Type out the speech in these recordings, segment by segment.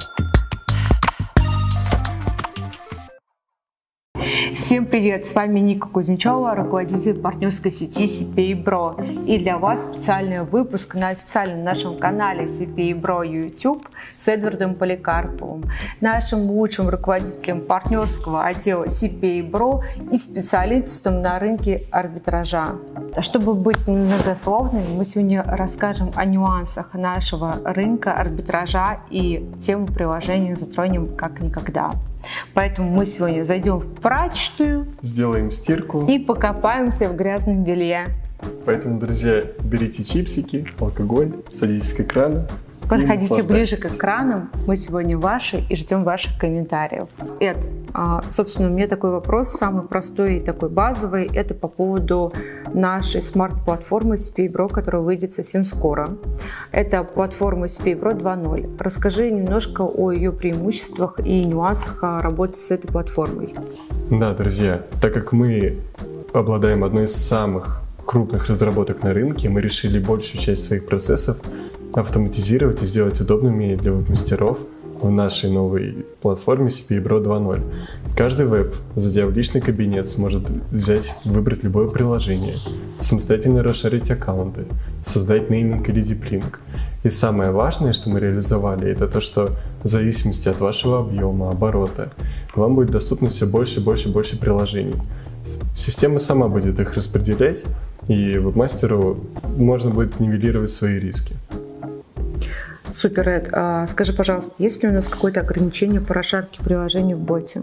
Thank you. Всем привет! С вами Ника Кузьмичева, руководитель партнерской сети CPA Bro. И для вас специальный выпуск на официальном нашем канале CPA Bro YouTube с Эдвардом Поликарповым, нашим лучшим руководителем партнерского отдела CPA Bro и специалистом на рынке арбитража. Чтобы быть многословными, мы сегодня расскажем о нюансах нашего рынка арбитража и тему приложения затронем как никогда. Поэтому мы сегодня зайдем в прачечную, сделаем стирку и покопаемся в грязном белье. Поэтому, друзья, берите чипсики, алкоголь, садитесь к экрану Подходите ближе к экранам. Мы сегодня ваши и ждем ваших комментариев. Эд, а, собственно, у меня такой вопрос, самый простой и такой базовый. Это по поводу нашей смарт-платформы SPayBro, которая выйдет совсем скоро. Это платформа SPayBro 2.0. Расскажи немножко о ее преимуществах и нюансах работы с этой платформой. Да, друзья, так как мы обладаем одной из самых крупных разработок на рынке, мы решили большую часть своих процессов автоматизировать и сделать удобными для веб-мастеров в нашей новой платформе CPI Pro 2.0. Каждый веб, зайдя в личный кабинет, сможет взять, выбрать любое приложение, самостоятельно расширить аккаунты, создать нейминг или диплинг. И самое важное, что мы реализовали, это то, что в зависимости от вашего объема, оборота, вам будет доступно все больше, больше, больше приложений. Система сама будет их распределять, и веб-мастеру можно будет нивелировать свои риски. Супер, Эд. А скажи, пожалуйста, есть ли у нас какое-то ограничение по расшарке приложений в боте?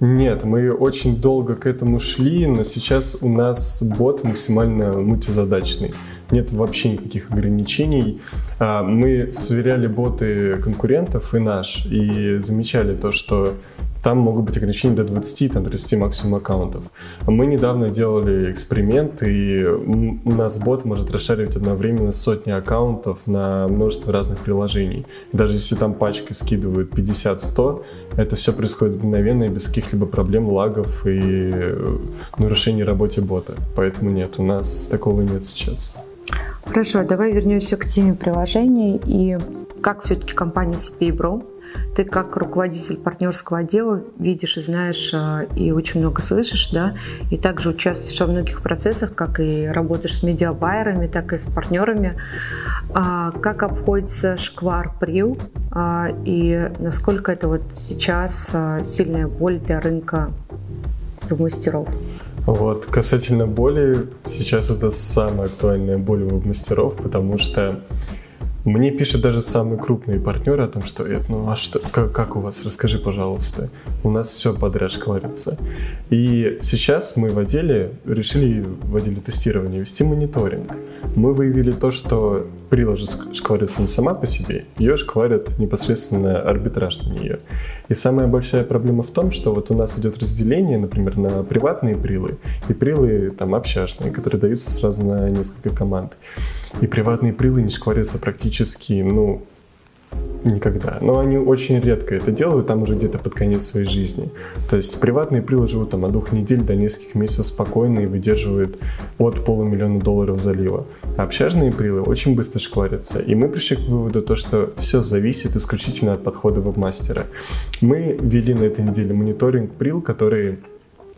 Нет, мы очень долго к этому шли, но сейчас у нас бот максимально мультизадачный. Нет вообще никаких ограничений. А, мы сверяли боты конкурентов и наш, и замечали то, что там могут быть ограничения до 20, там, 30 максимум аккаунтов. Мы недавно делали эксперимент, и у нас бот может расшаривать одновременно сотни аккаунтов на множество разных приложений. Даже если там пачкой скидывают 50-100, это все происходит мгновенно и без каких-либо проблем, лагов и э, нарушений работе бота. Поэтому нет, у нас такого нет сейчас. Хорошо, давай вернемся к теме приложений и как все-таки компания Bro ты как руководитель партнерского отдела видишь и знаешь а, и очень много слышишь, да, и также участвуешь во многих процессах, как и работаешь с медиабайерами, так и с партнерами. А, как обходится шквар прил а, и насколько это вот сейчас сильная боль для рынка мастеров? Вот, касательно боли, сейчас это самая актуальная боль у мастеров, потому что мне пишет даже самый крупный партнер о том, что это, ну а что, как, как у вас, расскажи, пожалуйста. У нас все подряд шкварится. И сейчас мы в отделе решили в отделе тестирования вести мониторинг. Мы выявили то, что прилажа шкварится не сама по себе, ее шкварит непосредственно арбитраж на нее. И самая большая проблема в том, что вот у нас идет разделение, например, на приватные прилы и прилы там общажные, которые даются сразу на несколько команд. И приватные прилы не шкварятся практически, ну, Никогда. Но они очень редко это делают, там уже где-то под конец своей жизни. То есть приватные прилы живут там от двух недель до нескольких месяцев спокойно и выдерживают от полумиллиона долларов залива. А общажные прилы очень быстро шкварятся. И мы пришли к выводу, то, что все зависит исключительно от подхода веб-мастера. Мы ввели на этой неделе мониторинг прил, которые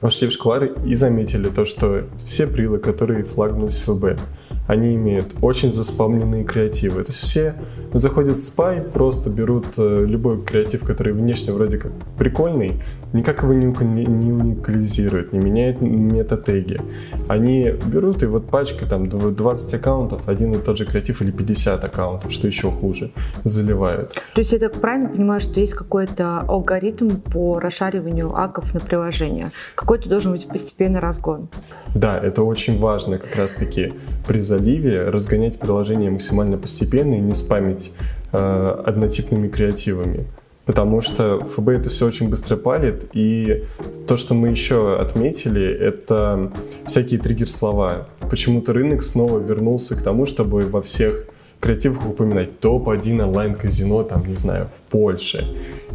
вошли в шквар и заметили то, что все прилы, которые флагнулись в ФБ, они имеют очень заспамленные креативы. То есть все заходят в спай, просто берут э, любой креатив, который внешне вроде как прикольный, никак его не, не уникализируют, не меняют метатеги. Они берут и вот пачкой там 20 аккаунтов, один и тот же креатив или 50 аккаунтов, что еще хуже, заливают. То есть я так правильно понимаю, что есть какой-то алгоритм по расшариванию аков на приложение? Какой-то должен быть постепенный разгон? Да, это очень важно как раз-таки при заливе разгонять приложение максимально постепенно и не спамить э, однотипными креативами. Потому что ФБ это все очень быстро палит, и то, что мы еще отметили, это всякие триггер-слова. Почему-то рынок снова вернулся к тому, чтобы во всех креативах упоминать топ-1 онлайн-казино, там, не знаю, в Польше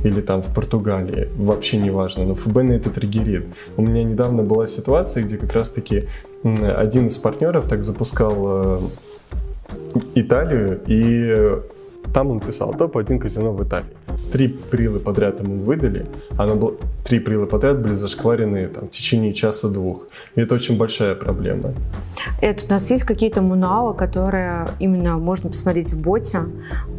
или там в Португалии, вообще не важно, но ФБ на это триггерит. У меня недавно была ситуация, где как раз-таки один из партнеров так запускал э, Италию, и там он писал топ-1 казино в Италии. Три прилы подряд ему выдали, оно было, три прилы подряд были зашкварены там, в течение часа-двух. И это очень большая проблема. Это у нас есть какие-то мануалы, которые именно можно посмотреть в боте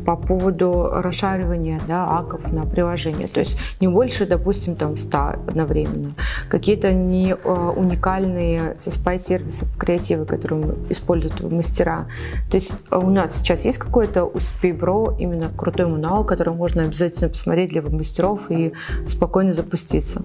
по поводу расшаривания да, аков на приложение. То есть не больше, допустим, там 100 одновременно. Какие-то не э, уникальные спай сервисов креативы, которые используют мастера. То есть у нас сейчас есть какой-то у SPBro именно крутой мануал, который можно обязательно посмотреть для мастеров и спокойно запуститься.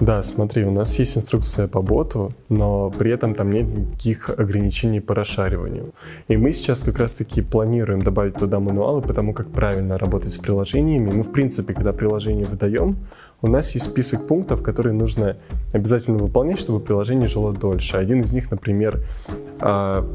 Да, смотри, у нас есть инструкция по боту, но при этом там нет никаких ограничений по расшариванию. И мы сейчас как раз-таки планируем добавить туда мануалы по тому, как правильно работать с приложениями. Мы, в принципе, когда приложение выдаем, у нас есть список пунктов, которые нужно обязательно выполнять, чтобы приложение жило дольше. Один из них, например, а,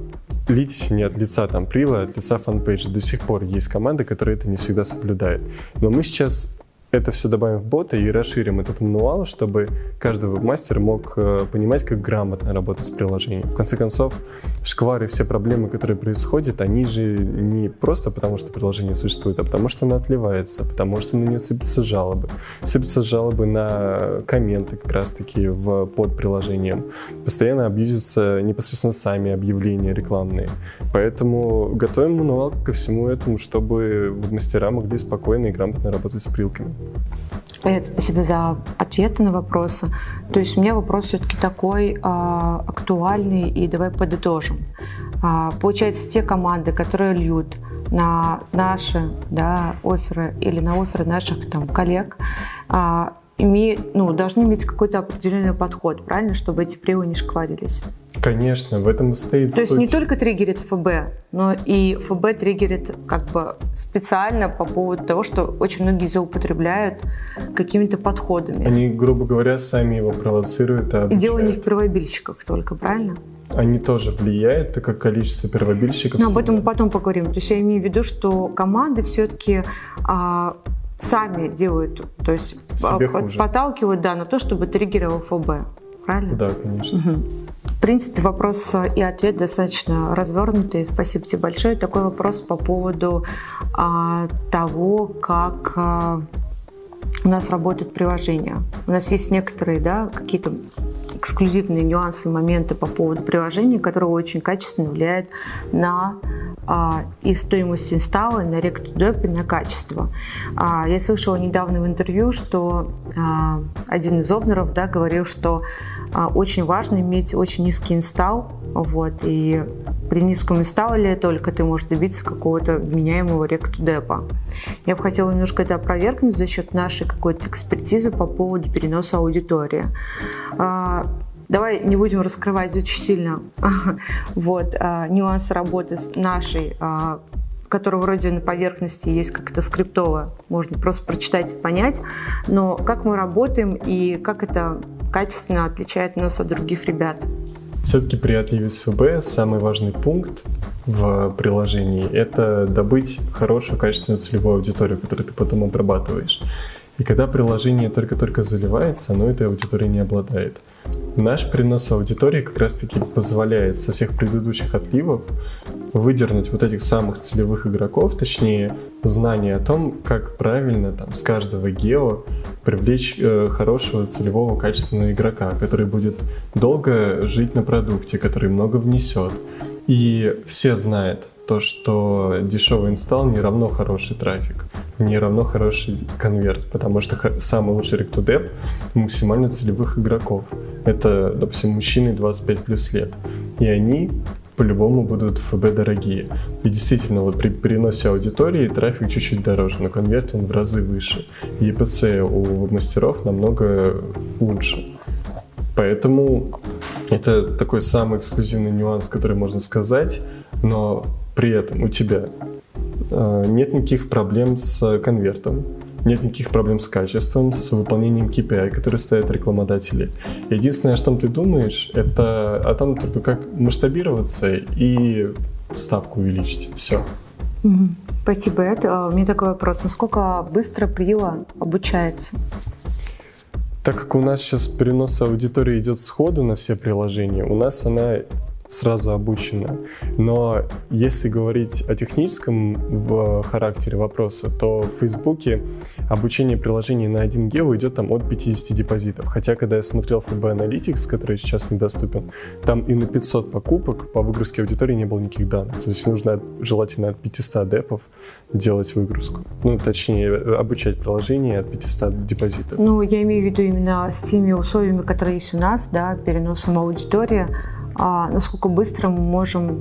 лить не от лица там прила, а от лица фанпейджа. До сих пор есть команды, которые это не всегда соблюдают. Но мы сейчас это все добавим в бота и расширим этот мануал, чтобы каждый вебмастер мог э, понимать, как грамотно работать с приложением. В конце концов, шквары, все проблемы, которые происходят, они же не просто потому, что приложение существует, а потому что оно отливается, потому что на нее сыпятся жалобы. Сыпятся жалобы на комменты как раз-таки в, под приложением. Постоянно абьюзятся непосредственно сами объявления рекламные. Поэтому готовим мануал ко всему этому, чтобы мастера могли спокойно и грамотно работать с прилками. Спасибо за ответы на вопросы. То есть у меня вопрос все-таки такой э, актуальный, и давай подытожим. Э, получается, те команды, которые льют на наши да, оферы или на оферы наших там, коллег, э, имеют, ну, должны иметь какой-то определенный подход, правильно, чтобы эти прилы не шкварились? Конечно, в этом стоит То суть. есть не только триггерит ФБ, но и ФБ триггерит как бы специально по поводу того, что очень многие злоупотребляют какими-то подходами. Они, грубо говоря, сами его провоцируют. И, и дело не в первобильщиках только, правильно? Они тоже влияют, так как количество первобильщиков... Но об этом мы потом поговорим. То есть я имею в виду, что команды все-таки а, сами делают, то есть Себе подталкивают да, на то, чтобы триггерил ФБ. Правильно? Да, конечно. Угу. В принципе, вопрос и ответ достаточно развернутый. Спасибо тебе большое. Такой вопрос по поводу а, того, как а, у нас работают приложения. У нас есть некоторые, да, какие-то эксклюзивные нюансы, моменты по поводу приложения, которые очень качественно влияют на а, и стоимость инсталла, на ректудеп и на качество. А, я слышала недавно в интервью, что а, один из овнеров да, говорил, что очень важно иметь очень низкий инсталл, вот, и при низком инсталле только ты можешь добиться какого-то вменяемого ректудепа. Я бы хотела немножко это опровергнуть за счет нашей какой-то экспертизы по поводу переноса аудитории. А, давай не будем раскрывать очень сильно вот, а, нюансы работы нашей которая вроде на поверхности есть как-то скриптовая, можно просто прочитать и понять, но как мы работаем и как это качественно отличает нас от других ребят. Все-таки при отливе ФБ самый важный пункт в приложении – это добыть хорошую, качественную целевую аудиторию, которую ты потом обрабатываешь. И когда приложение только-только заливается, оно этой аудиторией не обладает. Наш принос аудитории как раз-таки позволяет со всех предыдущих отливов выдернуть вот этих самых целевых игроков, точнее, знание о том, как правильно там с каждого гео привлечь э, хорошего целевого качественного игрока, который будет долго жить на продукте, который много внесет. И все знают то, что дешевый инсталл не равно хороший трафик не равно хороший конверт, потому что самый лучший ректудеп максимально целевых игроков. Это, допустим, мужчины 25 плюс лет. И они по-любому будут ФБ дорогие. И действительно, вот при переносе аудитории трафик чуть-чуть дороже, но конверт он в разы выше. EPC у мастеров намного лучше. Поэтому это такой самый эксклюзивный нюанс, который можно сказать, но при этом у тебя Э, нет никаких проблем с конвертом, нет никаких проблем с качеством, с выполнением KPI, которые ставят рекламодатели. Единственное, о чем ты думаешь, это о том только как масштабироваться и ставку увеличить. Все. Спасибо, Эд. А, у меня такой вопрос. Насколько быстро Прила обучается? Так как у нас сейчас перенос аудитории идет сходу на все приложения, у нас она сразу обученная. Но если говорить о техническом в характере вопроса, то в Фейсбуке обучение приложений на 1 гео идет там от 50 депозитов. Хотя, когда я смотрел FB Analytics, который сейчас недоступен, там и на 500 покупок по выгрузке аудитории не было никаких данных. То есть нужно желательно от 500 депов делать выгрузку. Ну, точнее, обучать приложение от 500 депозитов. Ну, я имею в виду именно с теми условиями, которые есть у нас, да, переносом аудитории, насколько быстро мы можем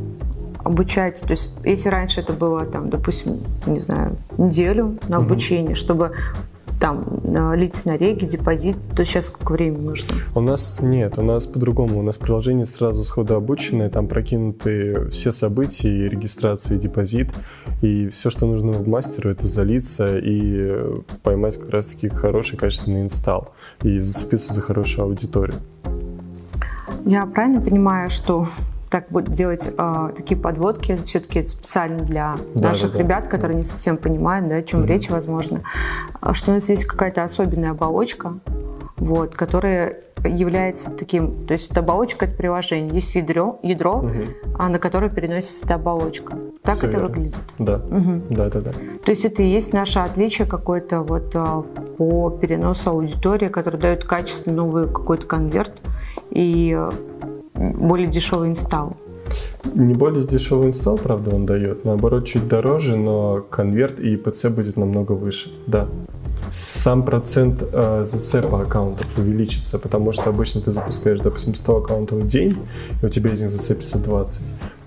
обучать, то есть если раньше это было там, допустим, не знаю, неделю на обучение, угу. чтобы там лить на реги, депозит, то сейчас сколько времени нужно? У нас нет, у нас по-другому. У нас приложение сразу сходу обученное, там прокинуты все события, и регистрация, и депозит, и все, что нужно в мастеру, это залиться и поймать как раз-таки хороший качественный инсталл и зацепиться за хорошую аудиторию. Я правильно понимаю, что так будет делать э, такие подводки, все-таки специально для да, наших да, да. ребят, которые не совсем понимают, да, о чем mm-hmm. речь, возможно, а, что у нас есть какая-то особенная оболочка, вот, которая является таким, то есть это оболочка это приложение, есть ядро, ядро угу. а, на которое переносится эта оболочка. Так Все это верно. выглядит. Да. Угу. да, да, да. То есть это и есть наше отличие какое-то вот по переносу аудитории, которая дает качественно новый какой-то конверт и более дешевый инсталл. Не более дешевый инсталл, правда, он дает. Наоборот, чуть дороже, но конверт и ИПЦ будет намного выше. Да. Сам процент э, зацепа аккаунтов увеличится, потому что обычно ты запускаешь, допустим, 100 аккаунтов в день, и у тебя из них зацепится 20.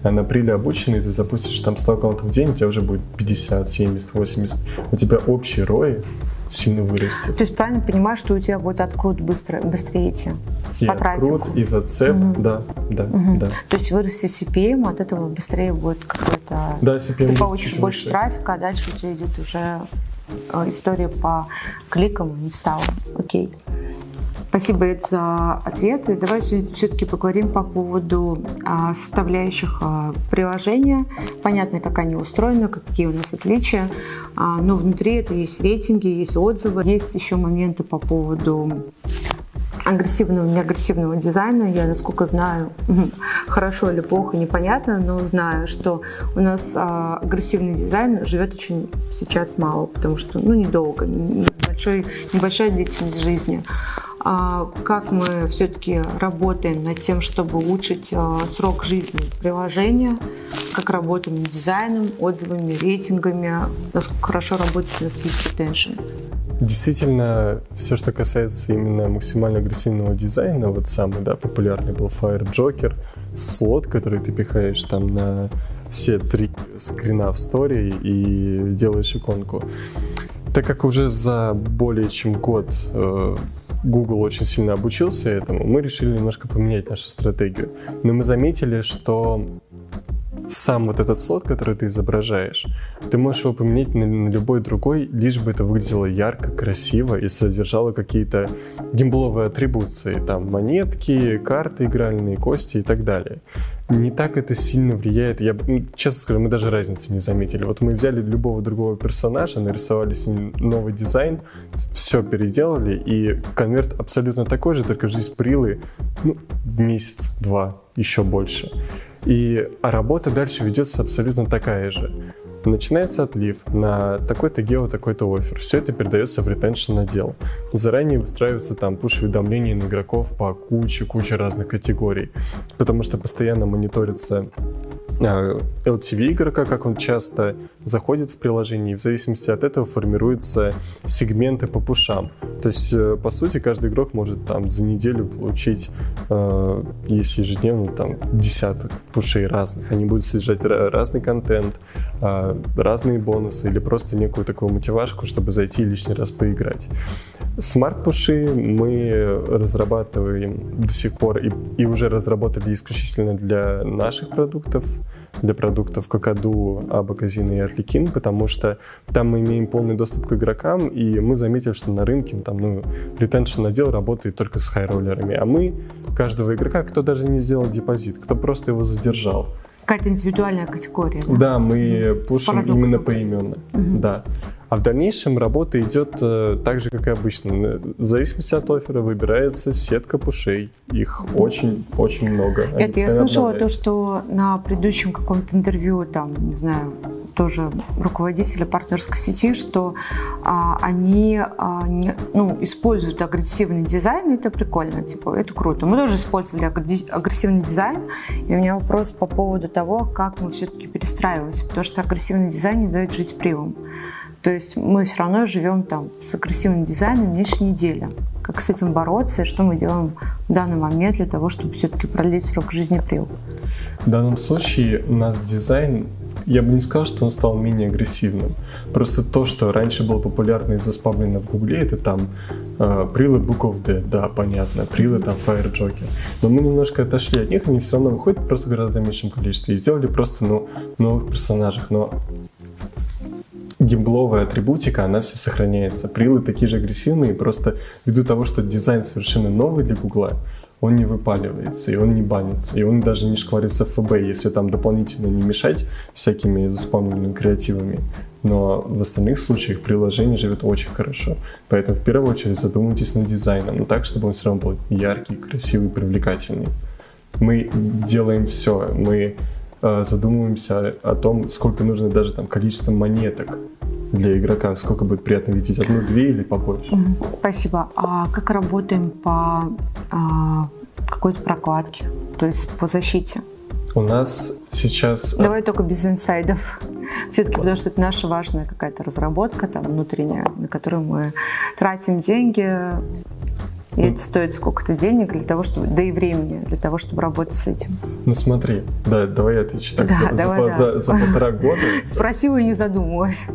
А на апреле обученный ты запустишь там 100 аккаунтов в день, у тебя уже будет 50, 70, 80. У тебя общий ROI сильно вырастет. То есть правильно понимаешь, что у тебя будет открут быстро, быстрее идти и по открут, и зацеп, угу. да, да, угу. да. То есть вырастет CPM, от этого быстрее будет какой-то... Да, CPM Ты получишь больше выше. трафика, а дальше у тебя идет уже э, история по кликам и инсталлам. Окей. Спасибо, Эд, за ответы. Давай все-таки поговорим по поводу а, составляющих а, приложения. Понятно, как они устроены, какие у нас отличия. А, но внутри это есть рейтинги, есть отзывы. Есть еще моменты по поводу агрессивного, неагрессивного дизайна. Я, насколько знаю, хорошо или плохо, непонятно, но знаю, что у нас а, агрессивный дизайн живет очень сейчас мало, потому что, ну, недолго, небольшой, небольшая длительность жизни. А, как мы все-таки работаем над тем, чтобы улучшить а, срок жизни приложения, как работаем над дизайном, отзывами, рейтингами, насколько хорошо работает нас Retention. Действительно, все, что касается именно максимально агрессивного дизайна, вот самый да, популярный был Fire Joker, слот, который ты пихаешь там на все три скрина в story и делаешь иконку. Так как уже за более чем год э, Google очень сильно обучился этому, мы решили немножко поменять нашу стратегию. Но мы заметили, что сам вот этот слот, который ты изображаешь, ты можешь его поменять на, на любой другой, лишь бы это выглядело ярко, красиво и содержало какие-то гимбловые атрибуции, там монетки, карты игральные, кости и так далее. Не так это сильно влияет, я ну, честно скажу, мы даже разницы не заметили. Вот мы взяли любого другого персонажа, нарисовали с ним новый дизайн, все переделали, и конверт абсолютно такой же, только жизнь прилы ну, месяц, два, еще больше. И а работа дальше ведется абсолютно такая же. Начинается отлив на такой-то гео, такой-то офер. Все это передается в ретеншн отдел. Заранее выстраиваются там пуш-уведомления на игроков по куче-куче разных категорий. Потому что постоянно мониторится LTV игрока, как он часто заходит в приложение, и в зависимости от этого формируются сегменты по пушам. То есть, э, по сути, каждый игрок может там за неделю получить, э, если ежедневно, там десяток пушей разных. Они будут содержать разный контент, э, разные бонусы или просто некую такую мотивашку, чтобы зайти лишний раз поиграть. Смарт-пуши мы разрабатываем до сих пор и, и уже разработали исключительно для наших продуктов, для продуктов Какаду, Абаказин и Арлекин, потому что там мы имеем полный доступ к игрокам, и мы заметили, что на рынке там, ну, ретеншн отдел работает только с хайроллерами, а мы каждого игрока, кто даже не сделал депозит, кто просто его задержал, какая-то индивидуальная категория. Да, да мы пушим именно поименно. Угу. Да. А в дальнейшем работа идет э, так же, как и обычно. В зависимости от оффера выбирается сетка пушей. Их очень-очень много. Это я слышала то, что на предыдущем каком-то интервью, там, не знаю, тоже руководителя партнерской сети, что а, они а, не, ну, используют агрессивный дизайн, и это прикольно, типа, это круто. Мы тоже использовали агрессивный дизайн, и у меня вопрос по поводу того, как мы все-таки перестраиваемся, потому что агрессивный дизайн не дает жить привом. То есть мы все равно живем там с агрессивным дизайном меньше недели. Как с этим бороться и что мы делаем в данный момент для того, чтобы все-таки продлить срок жизни прил? В данном случае у нас дизайн я бы не сказал, что он стал менее агрессивным. Просто то, что раньше было популярно и заспавлено в Гугле, это там э, прилы Book of Dead, да, понятно, прилы там Fire Joker. Но мы немножко отошли от них, они все равно выходят просто в гораздо меньшем количестве. И сделали просто ну, новых персонажей. Но гимбловая атрибутика, она все сохраняется. Прилы такие же агрессивные, просто ввиду того, что дизайн совершенно новый для Гугла, он не выпаливается, и он не банится, и он даже не шкварится в ФБ, если там дополнительно не мешать всякими заспавненными креативами. Но в остальных случаях приложение живет очень хорошо. Поэтому в первую очередь задумайтесь над дизайном, но так, чтобы он все равно был яркий, красивый, привлекательный. Мы делаем все, мы задумываемся о том, сколько нужно даже там количество монеток для игрока, сколько будет приятно видеть, одну, две или побольше. Спасибо. А как работаем по а, какой-то прокладке, то есть по защите? У нас сейчас... Давай только без инсайдов. Все-таки потому что это наша важная какая-то разработка там внутренняя, на которую мы тратим деньги, и это стоит сколько-то денег для того, чтобы, да и времени для того, чтобы работать с этим. Ну смотри, да, давай я отвечу так. Да, за, давай, за, да. за, за полтора года... Спросила и не задумывалась.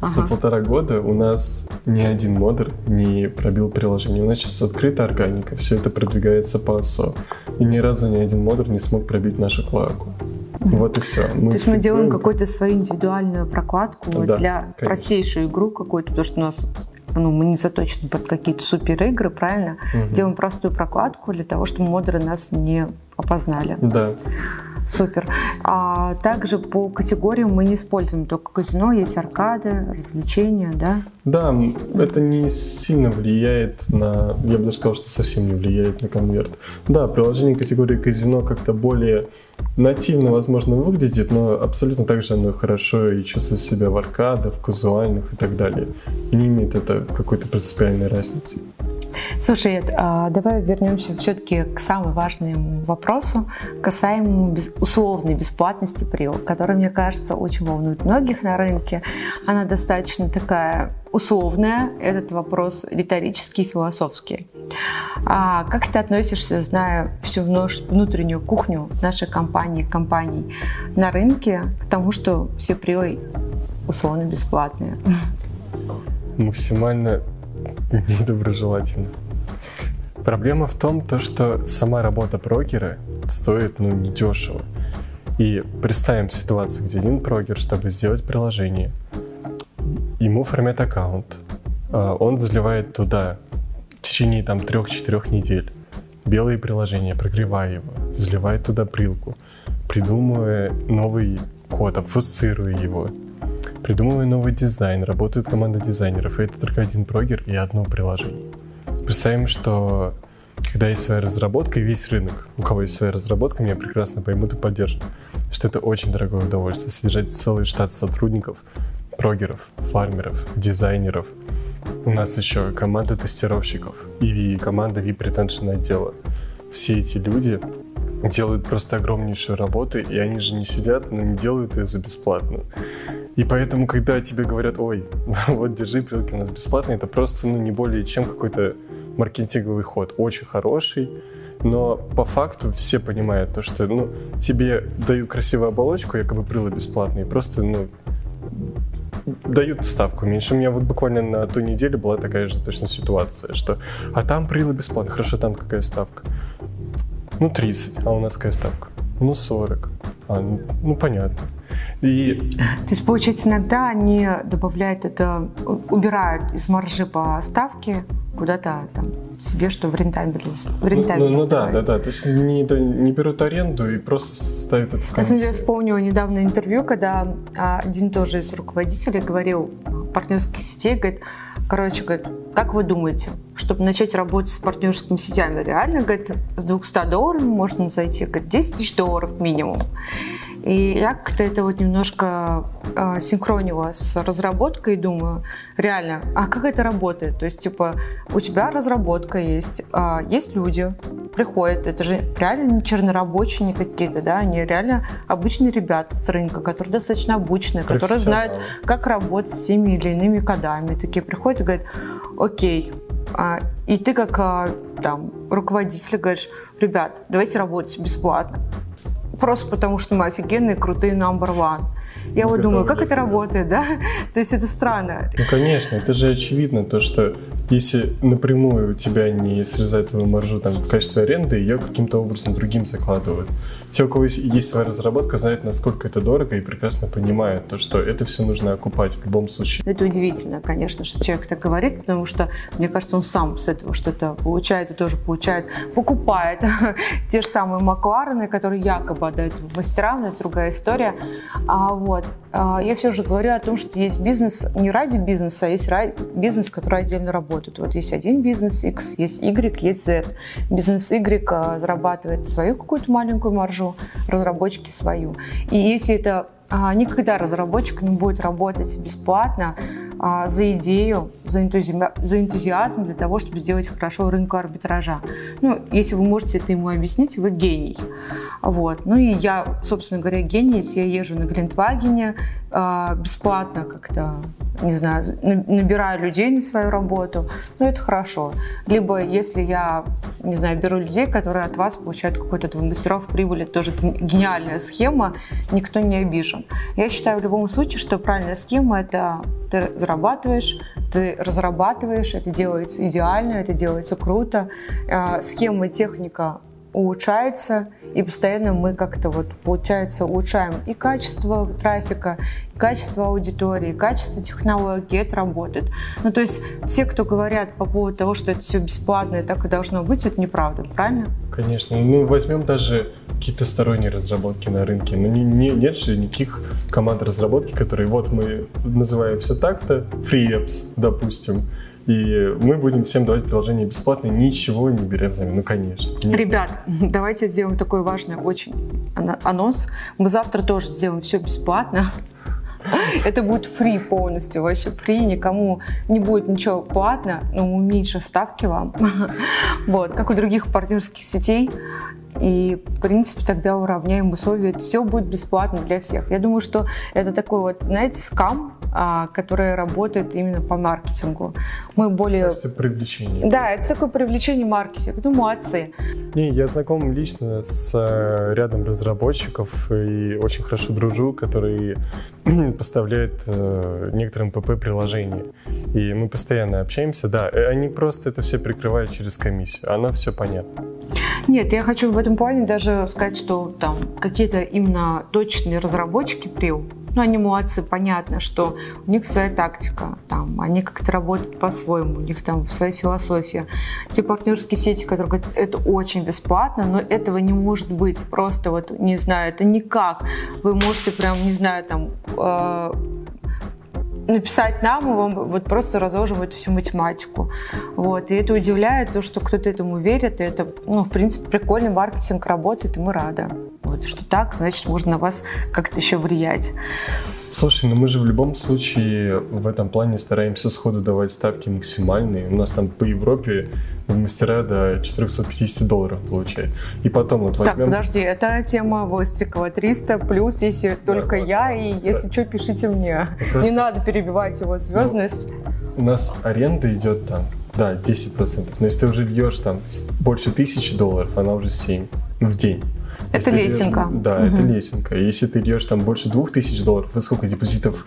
Ага. За полтора года у нас ни один модер не пробил приложение. У нас сейчас открыта органика, все это продвигается по ОСО. И ни разу ни один модер не смог пробить нашу клаку. Вот и все. Мы То есть мы делаем какую-то свою индивидуальную прокладку да, для конечно. простейшую игру какую-то, потому что у нас ну, мы не заточены под какие-то супер игры, правильно? Угу. Делаем простую прокладку для того, чтобы модеры нас не опознали. Да. Супер. А также по категориям мы не используем только казино, есть аркады, развлечения, да? Да, это не сильно влияет на, я бы даже сказал, что совсем не влияет на конверт. Да, приложение категории казино как-то более нативно, возможно, выглядит, но абсолютно так же оно хорошо и чувствует себя в аркадах, в казуальных и так далее. И не имеет это какой-то принципиальной разницы. Слушай, Эд, а давай вернемся все-таки к самому важному вопросу, касаемому без, условной бесплатности ПРИО, которая, мне кажется, очень волнует многих на рынке. Она достаточно такая условная, этот вопрос риторический, философский. А как ты относишься, зная всю внутреннюю кухню нашей компании, компаний на рынке, к тому, что все приой условно бесплатные? Максимально недоброжелательно. Проблема в том, то, что сама работа брокера стоит ну, недешево. И представим ситуацию, где один брокер, чтобы сделать приложение, ему формят аккаунт, а, он заливает туда в течение там трех-четырех недель белые приложения, прогревая его, заливает туда прилку, придумывая новый код, обфусцируя его, придумывая новый дизайн, работает команда дизайнеров, и это только один прогер и одно приложение. Представим, что когда есть своя разработка и весь рынок, у кого есть своя разработка, меня прекрасно поймут и поддержат, что это очень дорогое удовольствие, содержать целый штат сотрудников, прогеров, фармеров, дизайнеров. У нас еще команда тестировщиков и команда V-Pretension отдела. Все эти люди делают просто огромнейшую работу, и они же не сидят, но не делают ее за бесплатно. И поэтому, когда тебе говорят, ой, вот держи, прилки у нас бесплатные, это просто ну, не более чем какой-то маркетинговый ход. Очень хороший, но по факту все понимают то, что ну, тебе дают красивую оболочку, якобы прилы бесплатные, просто ну, дают ставку меньше. У меня вот буквально на той неделе была такая же точно ситуация, что а там прилы бесплатно, хорошо, там какая ставка? Ну, 30, а у нас какая ставка? Ну, 40. А, ну, ну понятно. И... То есть, получается, иногда они добавляют это, убирают из маржи по ставке куда-то там себе, что в рентабельность. В рентабельность ну, ну, ну да, да, да. То есть не, не берут аренду и просто ставят это в комиссию. Я вспомнила недавно интервью, когда один тоже из руководителей говорил партнерских сетей, говорит, короче, говорит, как вы думаете, чтобы начать работать с партнерскими сетями, реально, говорит, с 200 долларов можно зайти, говорит, 10 тысяч долларов минимум. И я как-то это вот немножко э, синхронила с разработкой думаю, реально, а как это работает? То есть, типа, у тебя разработка есть, э, есть люди, приходят, это же реально не чернорабочие не какие-то, да, они реально обычные ребята с рынка, которые достаточно обученные, которые знают, как работать с теми или иными кодами. Такие приходят и говорят, окей, а, и ты как а, там руководитель говоришь, ребят, давайте работать бесплатно просто потому, что мы офигенные, крутые number one. Я вот думаю, как это работает, да? То есть это странно. Ну, конечно, это же очевидно, то, что если напрямую у тебя не срезают твою маржу там, в качестве аренды, ее каким-то образом другим закладывают. Те, у кого есть, есть своя разработка, знают, насколько это дорого и прекрасно понимают, то, что это все нужно окупать в любом случае. Это удивительно, конечно, что человек так говорит, потому что, мне кажется, он сам с этого что-то получает и тоже получает, покупает те же самые Макларены, которые якобы отдают мастерам, но это другая история. А вот я все же говорю о том, что есть бизнес не ради бизнеса, а есть бизнес, который отдельно работает. Вот есть один бизнес X, есть Y, есть Z. Бизнес Y а, зарабатывает свою какую-то маленькую маржу, разработчики свою. И если это а, никогда разработчик не будет работать бесплатно а, за идею, за, энтузи... за энтузиазм для того, чтобы сделать хорошо рынку арбитража. Ну, если вы можете это ему объяснить, вы гений. Вот. Ну и я, собственно говоря, гений, если я езжу на Гелендвагене а, бесплатно как-то, не знаю, набираю людей на свою работу, ну это хорошо. Либо если я, не знаю, беру людей, которые от вас получают какой-то мастеров прибыли, тоже гениальная схема, никто не обижен. Я считаю в любом случае, что правильная схема – это ты зарабатываешь, ты разрабатываешь, это делается идеально, это делается круто. А, схема техника улучшается, и постоянно мы как-то вот, получается, улучшаем и качество трафика, и качество аудитории, и качество технологий, это работает. Ну, то есть все, кто говорят по поводу того, что это все бесплатно и так и должно быть, это неправда, правильно? Конечно. Ну, возьмем даже какие-то сторонние разработки на рынке. Но не, не, нет же никаких команд разработки, которые вот мы называем все так-то, free apps, допустим, и мы будем всем давать приложение бесплатно, ничего не беря взамен. Ну, конечно. Нет. Ребят, давайте сделаем такой важный очень анонс. Мы завтра тоже сделаем все бесплатно. Это будет фри полностью, вообще фри, никому не будет ничего платно, но меньше ставки вам. Вот, как у других партнерских сетей. И, в принципе, тогда уравняем условия. Все будет бесплатно для всех. Я думаю, что это такой вот, знаете, скам, а, который работает именно по маркетингу. Мы более... Кажется, привлечение. Да, это такое привлечение маркетинга. Ну, молодцы. Не, я знаком лично с э, рядом разработчиков и очень хорошо дружу, которые поставляют э, некоторым ПП-приложения. И мы постоянно общаемся. Да, э, они просто это все прикрывают через комиссию. Оно все понятно. Нет, я хочу в этом плане даже сказать, что там какие-то именно точные разработчики Прил, ну, молодцы, понятно, что у них своя тактика, там, они как-то работают по-своему, у них там своя философия. Те партнерские сети, которые говорят, это очень бесплатно, но этого не может быть, просто вот, не знаю, это никак. Вы можете прям, не знаю, там, э, написать нам, и вам вот просто разложим эту всю математику. Вот. И это удивляет, то, что кто-то этому верит, и это, ну, в принципе, прикольный маркетинг работает, и мы рады. Вот, что так, значит, можно на вас как-то еще влиять. Слушай, ну мы же в любом случае в этом плане стараемся сходу давать ставки максимальные. У нас там по Европе мастера до 450 долларов получают. И потом вот возьмем... Так, подожди, это тема Вострикова 300 плюс, если только да, я, и да. если что, пишите мне. Просто... Не надо перебивать его звездность. Ну, у нас аренда идет там, да, 10%. Но если ты уже льешь там больше тысячи долларов, она уже 7 в день. Это лесенка. Льешь, да, угу. это лесенка. Если ты льешь там больше 2000 долларов, и сколько депозитов?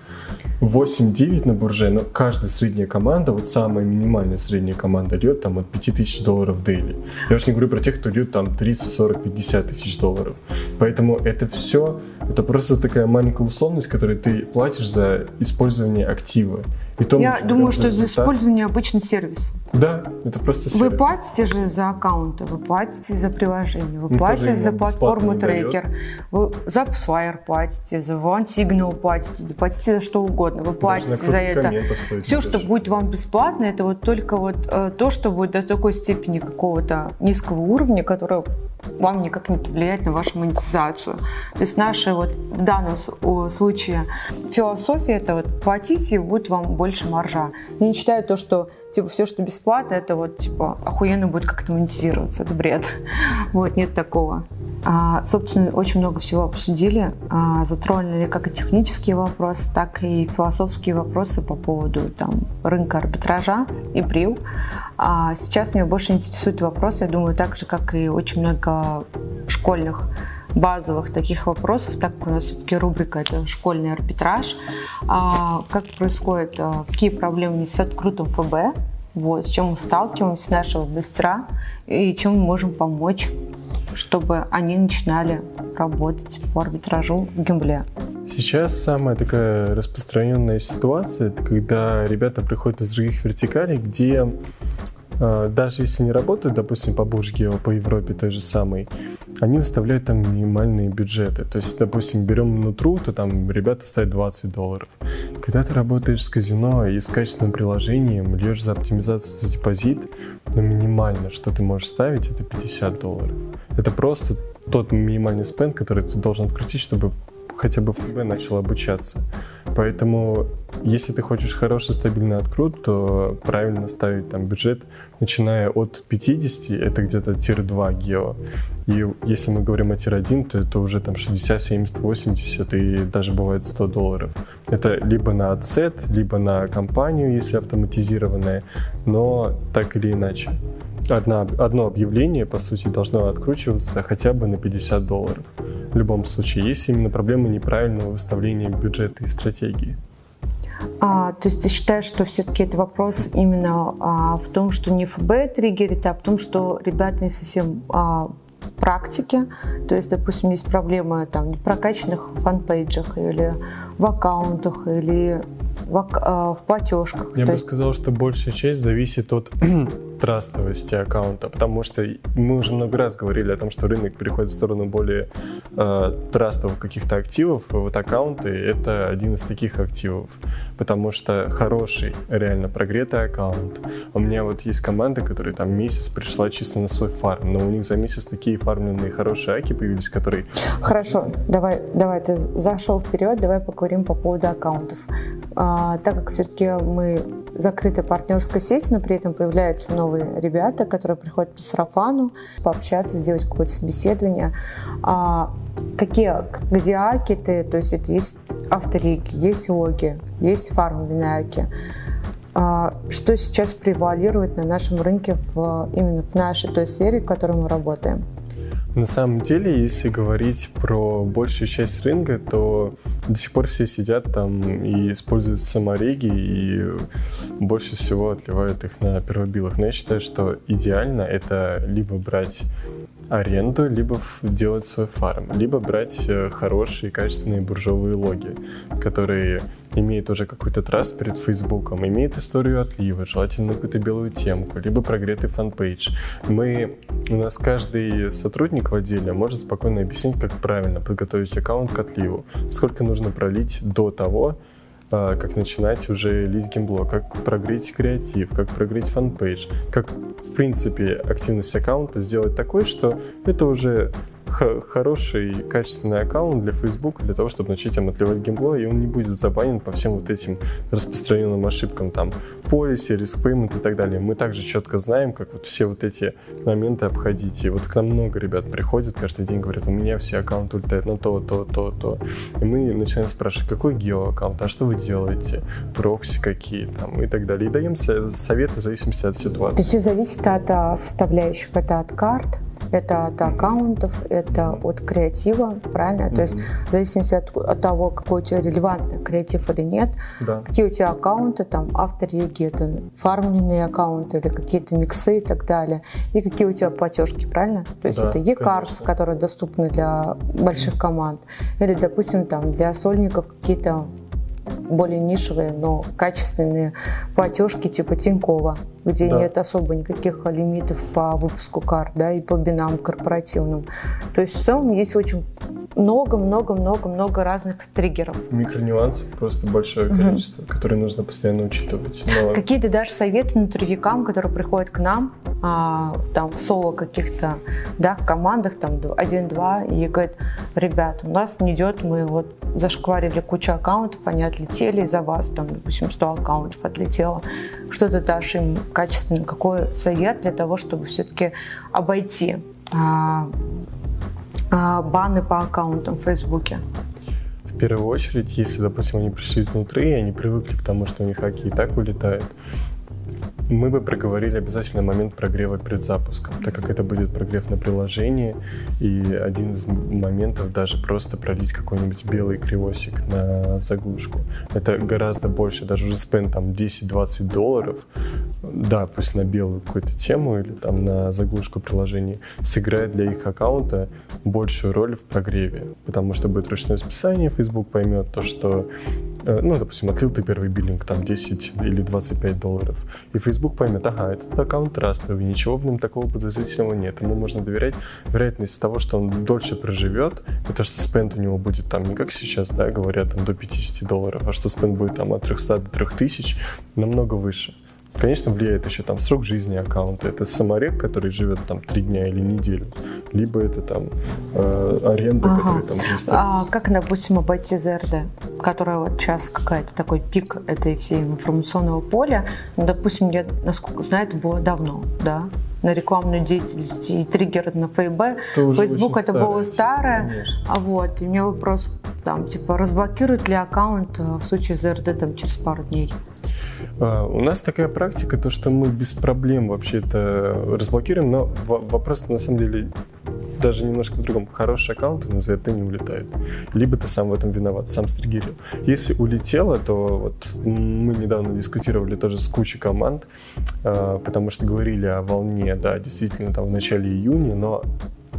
8-9 на бурже, но каждая средняя команда, вот самая минимальная средняя команда льет там от 5000 долларов дейли. Я уж не говорю про тех, кто льет там 30, 40, 50 тысяч долларов. Поэтому это все, это просто такая маленькая условность, которую ты платишь за использование актива. И то Я думаю, что за использование обычный сервис. Да, это просто сервис. Вы платите же за аккаунты, вы платите за приложение, вы ну, платите за платформу трекер, вы за AppsFlyer платите, за OneSignal платите, платите за что угодно, вы платите за это. Все, что будет вам бесплатно, это вот только вот э, то, что будет до такой степени какого-то низкого уровня, которое вам никак не повлияет на вашу монетизацию. То есть наша вот в данном случае философия это вот платите, будет вам больше маржа. Я не считаю то, что типа все, что бесплатно, это вот типа охуенно будет как-то монетизироваться. Это бред. Вот, нет такого. А, собственно, очень много всего обсудили. А, затронули как и технические вопросы, так и философские вопросы по поводу там, рынка арбитража и брил. А сейчас меня больше интересует вопрос, я думаю, так же, как и очень много школьных базовых таких вопросов, так как у нас все-таки рубрика это школьный арбитраж. А, как происходит, а, какие проблемы есть с открытым ФБ, вот, с чем мы сталкиваемся, нашего инвестора, и чем мы можем помочь, чтобы они начинали работать по арбитражу в Гембле. Сейчас самая такая распространенная ситуация, это когда ребята приходят из других вертикалей, где даже если не работают, допустим, по бирже по Европе той же самой, они выставляют там минимальные бюджеты. То есть, допустим, берем нутру, то там ребята ставят 20 долларов. Когда ты работаешь с казино и с качественным приложением, льешь за оптимизацию за депозит, но ну, минимально, что ты можешь ставить, это 50 долларов. Это просто тот минимальный спенд, который ты должен открутить, чтобы хотя бы ФБ начал обучаться. Поэтому, если ты хочешь хороший стабильный открут, то правильно ставить там бюджет, начиная от 50, это где-то tier-2 гео. И если мы говорим о tier-1, то это уже там 60, 70, 80 и даже бывает 100 долларов. Это либо на ad set, либо на кампанию, если автоматизированная, но так или иначе одна, одно объявление, по сути, должно откручиваться хотя бы на 50 долларов. В любом случае, есть именно проблема неправильного выставления бюджета и стратегии. А, то есть ты считаешь, что все-таки это вопрос именно а, в том, что не ФБ триггерит, а в том, что ребята не совсем а, практики. То есть, допустим, есть проблемы там, в прокачанных фанпейджах или в аккаунтах, или в, а, в платежках. Я То бы есть... сказал, что большая часть зависит от трастовости аккаунта, потому что мы уже много раз говорили о том, что рынок переходит в сторону более э, трастовых каких-то активов, и вот аккаунты — это один из таких активов, потому что хороший, реально прогретый аккаунт. У меня вот есть команда, которая там месяц пришла чисто на свой фарм, но у них за месяц такие фармленные хорошие аки появились, которые... Хорошо, давай, давай, ты зашел вперед, давай поговорим по поводу аккаунтов. А, так как все-таки мы закрытая партнерская сеть, но при этом появляются новые ребята, которые приходят по сарафану, пообщаться, сделать какое-то собеседование. А какие, где акиты, то есть это есть авторики, есть логи, есть фармленные аки. А, что сейчас превалирует на нашем рынке в, именно в нашей той сфере, в которой мы работаем? На самом деле, если говорить про большую часть рынка, то до сих пор все сидят там и используют самореги и больше всего отливают их на первобилах. Но я считаю, что идеально это либо брать аренду, либо делать свой фарм, либо брать э, хорошие качественные буржовые логи, которые имеют уже какой-то trust перед Фейсбуком, имеют историю отлива, желательно какую-то белую темку, либо прогретый fan page. Мы, у нас каждый сотрудник в отделе может спокойно объяснить, как правильно подготовить аккаунт к отливу, сколько нужно пролить до того, как начинать уже лить gambling, как прогреть креатив, как прогреть fan page, как, в принципе, активность аккаунта сделать такой, что это уже хороший, качественный аккаунт для Facebook для того, чтобы начать им отливать геймплей, и он не будет забанен по всем вот этим распространенным ошибкам, там, policy, risk payment и так далее. Мы также четко знаем, как вот все вот эти моменты обходить. И вот к нам много ребят приходят каждый день, говорят, у меня все аккаунты улетают на то, то, то, то. И мы начинаем спрашивать, какой геоаккаунт, а что вы делаете, прокси какие там и так далее. И даем советы в зависимости от ситуации. То есть зависит от а, составляющих, это от карт, это от аккаунтов, это от креатива, правильно? Mm-hmm. То есть в зависимости от, от того, какой у тебя релевантный креатив или нет, да. какие у тебя аккаунты, там, автореги, это фармленные аккаунты или какие-то миксы и так далее, и какие у тебя платежки, правильно? То есть да, это e-cards, которые доступны для больших команд, или, допустим, там, для сольников какие-то более нишевые, но качественные платежки типа Тинькова, где да. нет особо никаких лимитов по выпуску карт, да, и по бинам корпоративным. То есть в целом есть очень много-много-много-много разных триггеров. Микронюансы просто большое угу. количество, которые нужно постоянно учитывать. Но... Какие то дашь советы нутровикам, которые приходят к нам, а, там в соло каких-то да, командах, там один-два, и говорят, ребят, у нас не идет, мы вот зашкварили кучу аккаунтов, они отлетели из-за вас, там, допустим, 100 аккаунтов отлетело. Что ты дашь им качественно, какой совет для того, чтобы все-таки обойти а, а, баны по аккаунтам в Фейсбуке? В первую очередь, если, допустим, они пришли изнутри, и они привыкли к тому, что у них хаки и так вылетают, мы бы проговорили обязательно момент прогрева перед запуском, так как это будет прогрев на приложении, и один из моментов даже просто пролить какой-нибудь белый кривосик на заглушку. Это гораздо больше, даже уже спен там 10-20 долларов, да, пусть на белую какую-то тему или там на заглушку приложения, сыграет для их аккаунта большую роль в прогреве, потому что будет ручное списание, Facebook поймет то, что, э, ну, допустим, отлил ты первый биллинг, там 10 или 25 долларов, и Facebook поймет, ага, этот аккаунт трастовый, ничего в нем такого подозрительного нет, ему можно доверять. Вероятность того, что он дольше проживет, то, что спенд у него будет там не как сейчас, да, говорят, там до 50 долларов, а что спенд будет там от 300 до 3000, намного выше. Конечно, влияет еще там срок жизни аккаунта. Это саморек, который живет там три дня или неделю, либо это там э, аренда, ага. которая там есть. А как, допустим, обойти ЗРД, которая вот сейчас какая-то такой пик этой всей информационного поля, ну, допустим, я, насколько знаю, это было давно, да, на рекламную деятельность и триггер на ФБ. Facebook это было старое. Конечно. А вот, и у меня вопрос там, типа, разблокируют ли аккаунт э, в случае ЗРД там через пару дней? А, у нас такая практика, то что мы без проблем вообще это разблокируем, но вопрос на самом деле даже немножко в другом. Хорошие аккаунты на ZRT не улетают. Либо ты сам в этом виноват, сам стригерил. Если улетело, то вот мы недавно дискутировали тоже с кучей команд, а, потому что говорили о волне, да, действительно, там в начале июня, но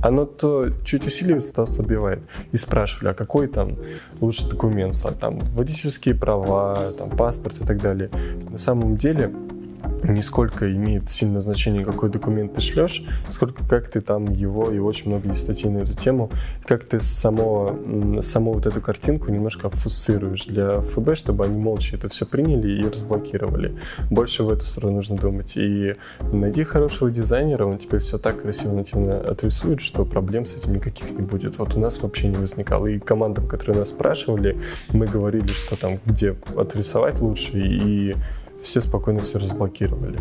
оно то чуть усиливается, то ослабевает. И спрашивали, а какой там лучший документ, там водительские права, там паспорт и так далее. На самом деле нисколько имеет сильное значение, какой документ ты шлешь, сколько как ты там его, и очень много есть статей на эту тему, как ты само, саму вот эту картинку немножко обфусцируешь для ФБ, чтобы они молча это все приняли и разблокировали. Больше в эту сторону нужно думать. И найди хорошего дизайнера, он тебе все так красиво нативно отрисует, что проблем с этим никаких не будет. Вот у нас вообще не возникало. И командам, которые нас спрашивали, мы говорили, что там, где отрисовать лучше, и все спокойно все разблокировали.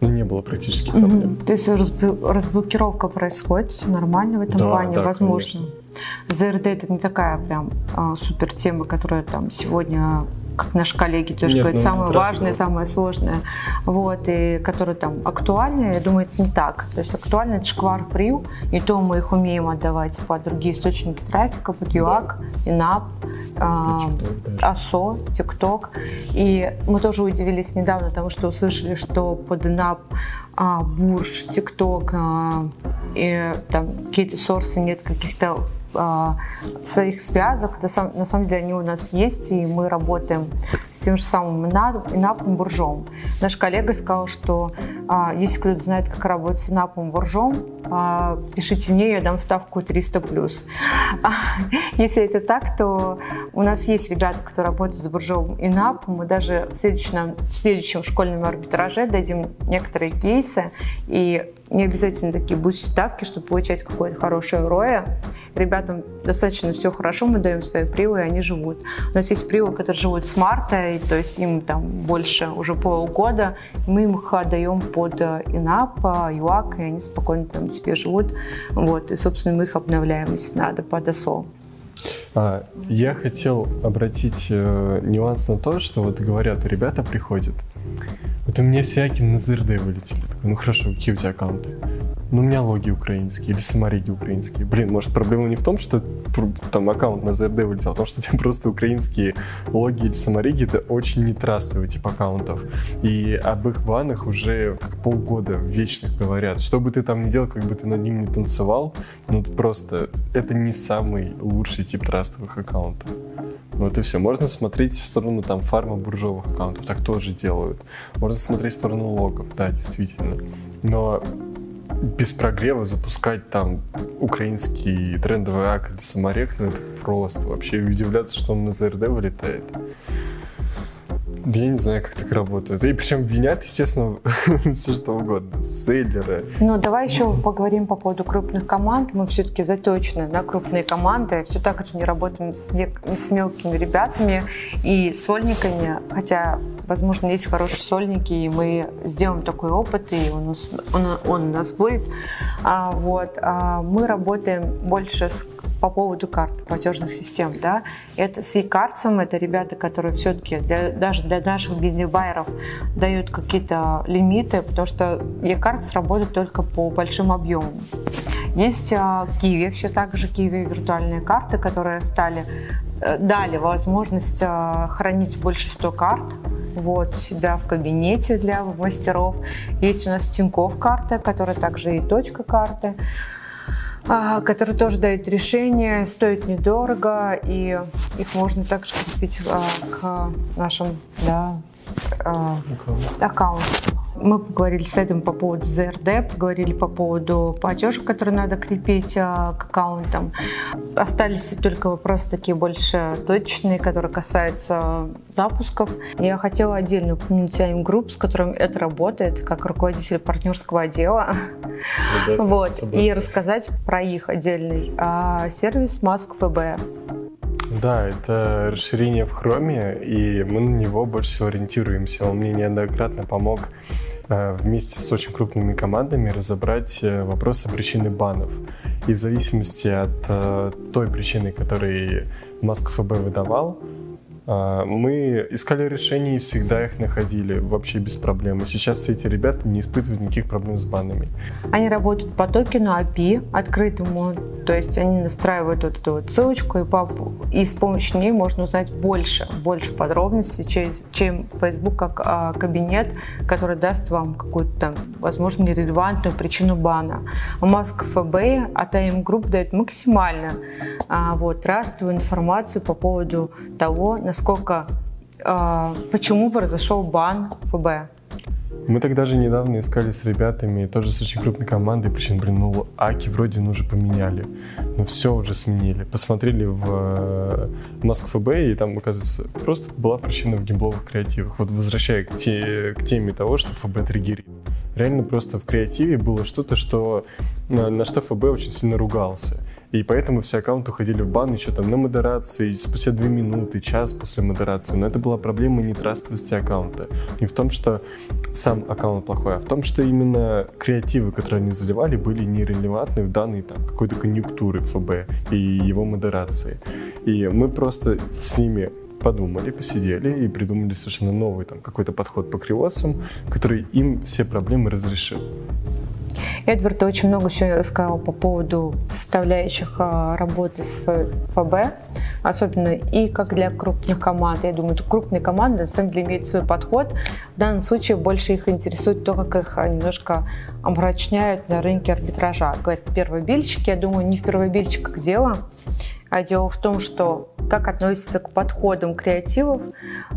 Ну, не было практически проблем. Mm-hmm. То есть разблокировка происходит нормально в этом да, плане, да, возможно. Конечно. ЗРД это не такая прям а, супер тема, которая там сегодня как наши коллеги тоже Нет, говорят, ну, самое важное, самое сложное, вот, и которое там актуальное, я думаю, это не так. То есть актуально это шквар прил, и то мы их умеем отдавать под другие источники трафика, под ЮАК, да. ИНАП, АСО, ТикТок. И мы тоже удивились недавно тому, что услышали, что под ИНАП а, Бурж, ТикТок а, и там какие-то сорсы нет каких-то а, своих связок. На самом деле они у нас есть, и мы работаем тем же самым Инапом Буржом. Наш коллега сказал, что а, если кто-то знает, как работать с Инапом Буржом, а, пишите мне, я дам ставку 300+. Если это так, то у нас есть ребята, которые работают с Буржом Инапом. Мы даже в следующем, в следующем школьном арбитраже дадим некоторые кейсы, и не обязательно такие бусть ставки, чтобы получать какое-то хорошее роя. Ребятам достаточно все хорошо, мы даем свои привы, и они живут. У нас есть привы, которые живут с марта, и, то есть им там больше уже полгода, мы им их отдаем под э, ИНАП, ЮАК, и они спокойно там себе живут. Вот, и, собственно, мы их обновляем, если надо, под ОСО. А, я хотел обратить э, нюанс на то, что вот говорят, ребята приходят, вот у меня всякие на ЗРД вылетели. Такой, ну хорошо, какие у тебя аккаунты? Ну, у меня логи украинские или самореги украинские. Блин, может, проблема не в том, что там аккаунт на ЗРД вылетел, а в том, что у тебя просто украинские логи или самореги — это очень нетрастовый тип аккаунтов. И об их банах уже как полгода вечных говорят. Что бы ты там ни делал, как бы ты над ним не танцевал, ну, просто это не самый лучший тип трастовых аккаунтов. Вот и все. Можно смотреть в сторону там фарма буржовых аккаунтов, так тоже делают. Можно смотреть в сторону логов, да, действительно. Но без прогрева запускать там украинский трендовый ак или саморех, ну это просто вообще удивляться, что он на ЗРД вылетает. Я не знаю, как так работает. И причем винят, естественно, все что угодно. Селлеры. Ну, давай еще поговорим по поводу крупных команд. Мы все-таки заточены на крупные команды. Все так же не работаем с, с мелкими ребятами и сольниками. Хотя, возможно, есть хорошие сольники, и мы сделаем такой опыт, и он, он, он у нас будет. А, вот. А мы работаем больше с по поводу карт платежных систем, да, это с e-картсом, это ребята, которые все-таки для, даже для наших бензибайеров дают какие-то лимиты, потому что e-картс работает только по большим объемам. Есть а, Kiwi, все так же Kiwi виртуальные карты, которые стали, э, дали возможность а, хранить больше 100 карт, вот, у себя в кабинете для мастеров. Есть у нас Тинькофф карты, которые также и точка карты. А, которые тоже дают решение, стоят недорого, и их можно также купить а, к нашим да, а, аккаунтам. Мы поговорили с этим по поводу ЗРД, поговорили по поводу платежек, которые надо крепить к аккаунтам. Остались только вопросы такие больше точные, которые касаются запусков. Я хотела отдельно упомянуть AIM Group, с которым это работает, как руководитель партнерского отдела. вот, и рассказать про их отдельный а, сервис Mask ФБ. Да, это расширение в Chrome, и мы на него больше всего ориентируемся. Он мне неоднократно помог вместе с очень крупными командами разобрать э, вопросы причины банов. И в зависимости от э, той причины, которую Маск ФБ выдавал, мы искали решения и всегда их находили вообще без проблем. И сейчас эти ребята не испытывают никаких проблем с банами. Они работают по токену API открытому, то есть они настраивают вот эту вот ссылочку, и, по, и с помощью ней можно узнать больше, больше подробностей, через, чем Facebook как а, кабинет, который даст вам какую-то там, возможно, нерелевантную причину бана. А Маск ФБ от AM Group дает максимально а, вот, растовую информацию по поводу того, насколько, э, почему произошел бан ФБ. Мы тогда же недавно искали с ребятами, тоже с очень крупной командой, причем, блин, ну, Аки вроде ну уже поменяли, но все уже сменили. Посмотрели в э, Маск ФБ, и там, оказывается, просто была причина в геймбловых креативах. Вот возвращая к, те, к теме того, что ФБ триггерит. Реально просто в креативе было что-то, что на, на что ФБ очень сильно ругался. И поэтому все аккаунты уходили в бан еще там на модерации, спустя 2 минуты, час после модерации. Но это была проблема не трастовости аккаунта. Не в том, что сам аккаунт плохой, а в том, что именно креативы, которые они заливали, были нерелевантны в данной там какой-то конъюнктуры ФБ и его модерации. И мы просто с ними подумали, посидели и придумали совершенно новый там какой-то подход по кривосам, который им все проблемы разрешил. Эдвард очень много сегодня рассказал по поводу составляющих а, работы с ФБ, особенно и как для крупных команд. Я думаю, крупные команды на самом деле имеют свой подход. В данном случае больше их интересует то, как их немножко омрачняют на рынке арбитража. Говорят, первобильщики, я думаю, не в первобильщиках дело, а дело в том, что как относится к подходам креативов,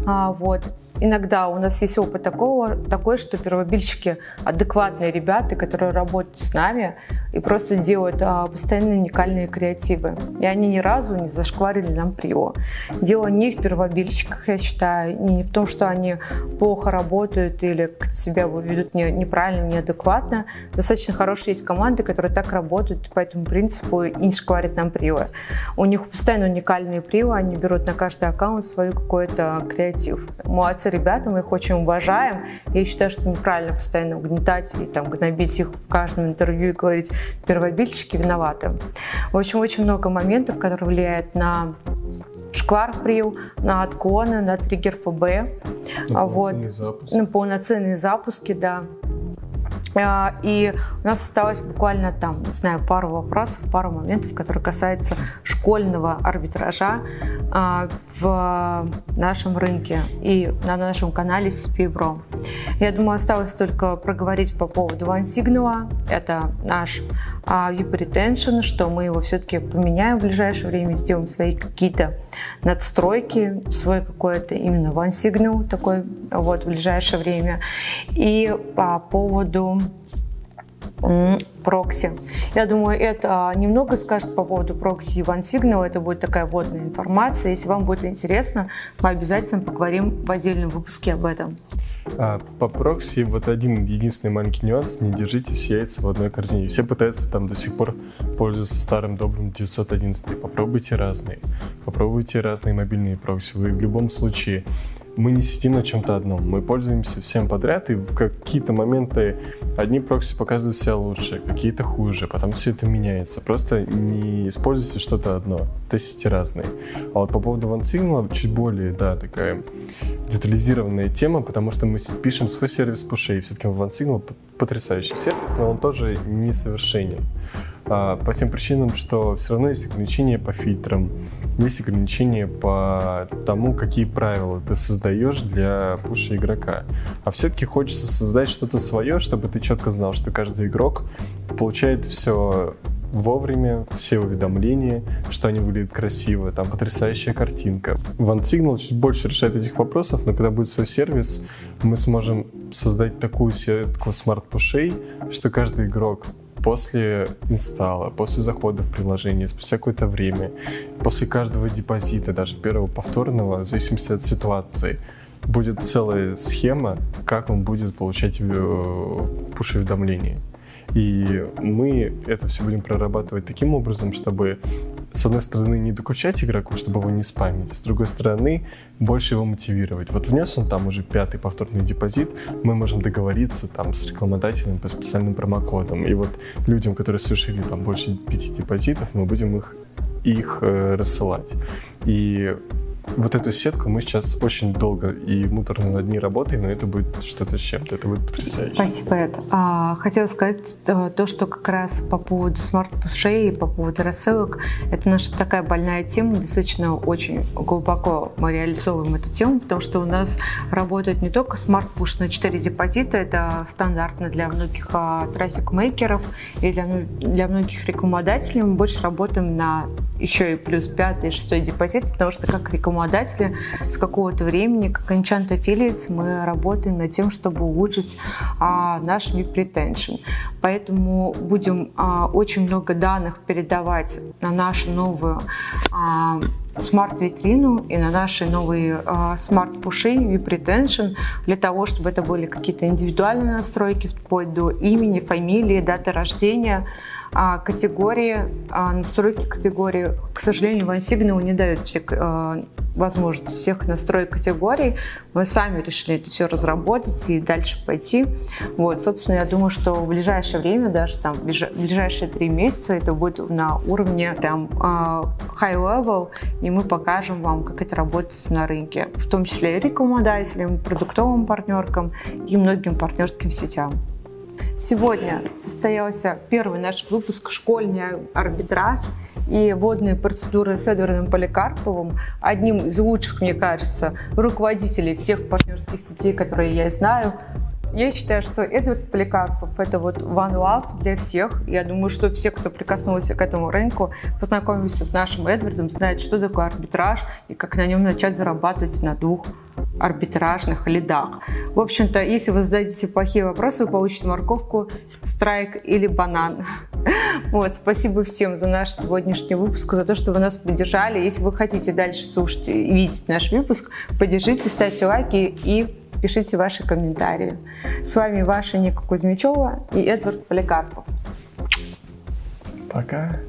а, вот, Иногда у нас есть опыт такого, такой, что первобильщики адекватные ребята, которые работают с нами и просто делают а, постоянно уникальные креативы. И они ни разу не зашкварили нам прио. Дело не в первобильщиках, я считаю, не в том, что они плохо работают или себя ведут не, неправильно, неадекватно. Достаточно хорошие есть команды, которые так работают по этому принципу и не шкварят нам прио. У них постоянно уникальные прио, они берут на каждый аккаунт свой какой-то креатив. Молодцы нравятся ребята, мы их очень уважаем. Я считаю, что неправильно постоянно угнетать и там, гнобить их в каждом интервью и говорить, первобильщики виноваты. В общем, очень много моментов, которые влияют на шквар прил, на отклоны, на триггер ФБ. На вот, запуск. на полноценные запуски, да. А, и у нас осталось буквально там, не знаю, пару вопросов, пару моментов, которые касаются школьного арбитража а, в нашем рынке и на нашем канале CPBro. Я думаю, осталось только проговорить по поводу OneSignal. Это наш а, Vip Retention, что мы его все-таки поменяем в ближайшее время, сделаем свои какие-то надстройки, свой какой-то именно One Signal такой вот в ближайшее время. И по поводу прокси. Я думаю, это немного скажет по поводу прокси OneSignal. Это будет такая вводная информация. Если вам будет интересно, мы обязательно поговорим в отдельном выпуске об этом. А по прокси вот один единственный маленький нюанс. Не держите все яйца в одной корзине. Все пытаются там до сих пор пользоваться старым добрым 911. Попробуйте разные. Попробуйте разные мобильные прокси. Вы в любом случае мы не сидим на чем-то одном, мы пользуемся всем подряд, и в какие-то моменты одни прокси показывают себя лучше, какие-то хуже, потом все это меняется. Просто не используйте что-то одно, тестите разные. А вот по поводу OneSignal чуть более, да, такая детализированная тема, потому что мы пишем свой сервис пушей. Все-таки OneSignal потрясающий сервис, но он тоже несовершенен. А, по тем причинам, что все равно есть ограничения по фильтрам, есть ограничения по тому, какие правила ты создаешь для пуша игрока. А все-таки хочется создать что-то свое, чтобы ты четко знал, что каждый игрок получает все вовремя, все уведомления, что они выглядят красиво, там потрясающая картинка. OneSignal чуть больше решает этих вопросов, но когда будет свой сервис, мы сможем создать такую сетку смарт-пушей, что каждый игрок после инсталла, после захода в приложение, спустя какое-то время, после каждого депозита, даже первого повторного, в зависимости от ситуации, будет целая схема, как он будет получать э, пуш-уведомления. И мы это все будем прорабатывать таким образом, чтобы с одной стороны, не докучать игроку, чтобы его не спамить, с другой стороны, больше его мотивировать. Вот внес он там уже пятый повторный депозит, мы можем договориться там с рекламодателем по специальным промокодам. И вот людям, которые совершили там больше пяти депозитов, мы будем их их э, рассылать. И вот эту сетку мы сейчас очень долго и муторно над ней работаем, но это будет что-то с чем-то, это будет потрясающе. Спасибо, Эд. А, хотела сказать э, то, что как раз по поводу смарт-пушей, по поводу рассылок, это наша такая больная тема, достаточно очень глубоко мы реализовываем эту тему, потому что у нас работает не только смарт-пуш на 4 депозита, это стандартно для многих а, трафик-мейкеров и для, ну, для многих рекламодателей, мы больше работаем на еще и плюс пятый, шестой депозит, потому что как рекламодатели с какого-то времени, как Enchant Affiliates, мы работаем над тем, чтобы улучшить а, наш VIP Retention. Поэтому будем а, очень много данных передавать на нашу новую а, смарт-витрину и на наши новые а, смарт-пуши VIP Retention для того, чтобы это были какие-то индивидуальные настройки вплоть до имени, фамилии, даты рождения, категории, а, настройки категории. К сожалению, OneSignal не дает все, а, возможность всех настроек категорий. Мы сами решили это все разработать и дальше пойти. Вот, собственно, я думаю, что в ближайшее время, даже там в ближайшие три месяца это будет на уровне прям high level, и мы покажем вам, как это работает на рынке, в том числе и рекомендателям, продуктовым партнеркам и многим партнерским сетям. Сегодня состоялся первый наш выпуск «Школьный арбитраж» и водные процедуры с Эдвардом Поликарповым, одним из лучших, мне кажется, руководителей всех партнерских сетей, которые я знаю. Я считаю, что Эдвард Поликарпов – это вот one love для всех. Я думаю, что все, кто прикоснулся к этому рынку, познакомился с нашим Эдвардом, знают, что такое арбитраж и как на нем начать зарабатывать на двух арбитражных лидах. В общем-то, если вы зададите плохие вопросы, вы получите морковку, страйк или банан. Вот, спасибо всем за наш сегодняшний выпуск, за то, что вы нас поддержали. Если вы хотите дальше слушать и видеть наш выпуск, поддержите, ставьте лайки и Пишите ваши комментарии. С вами ваша Ника Кузьмичева и Эдвард Поликарпов. Пока.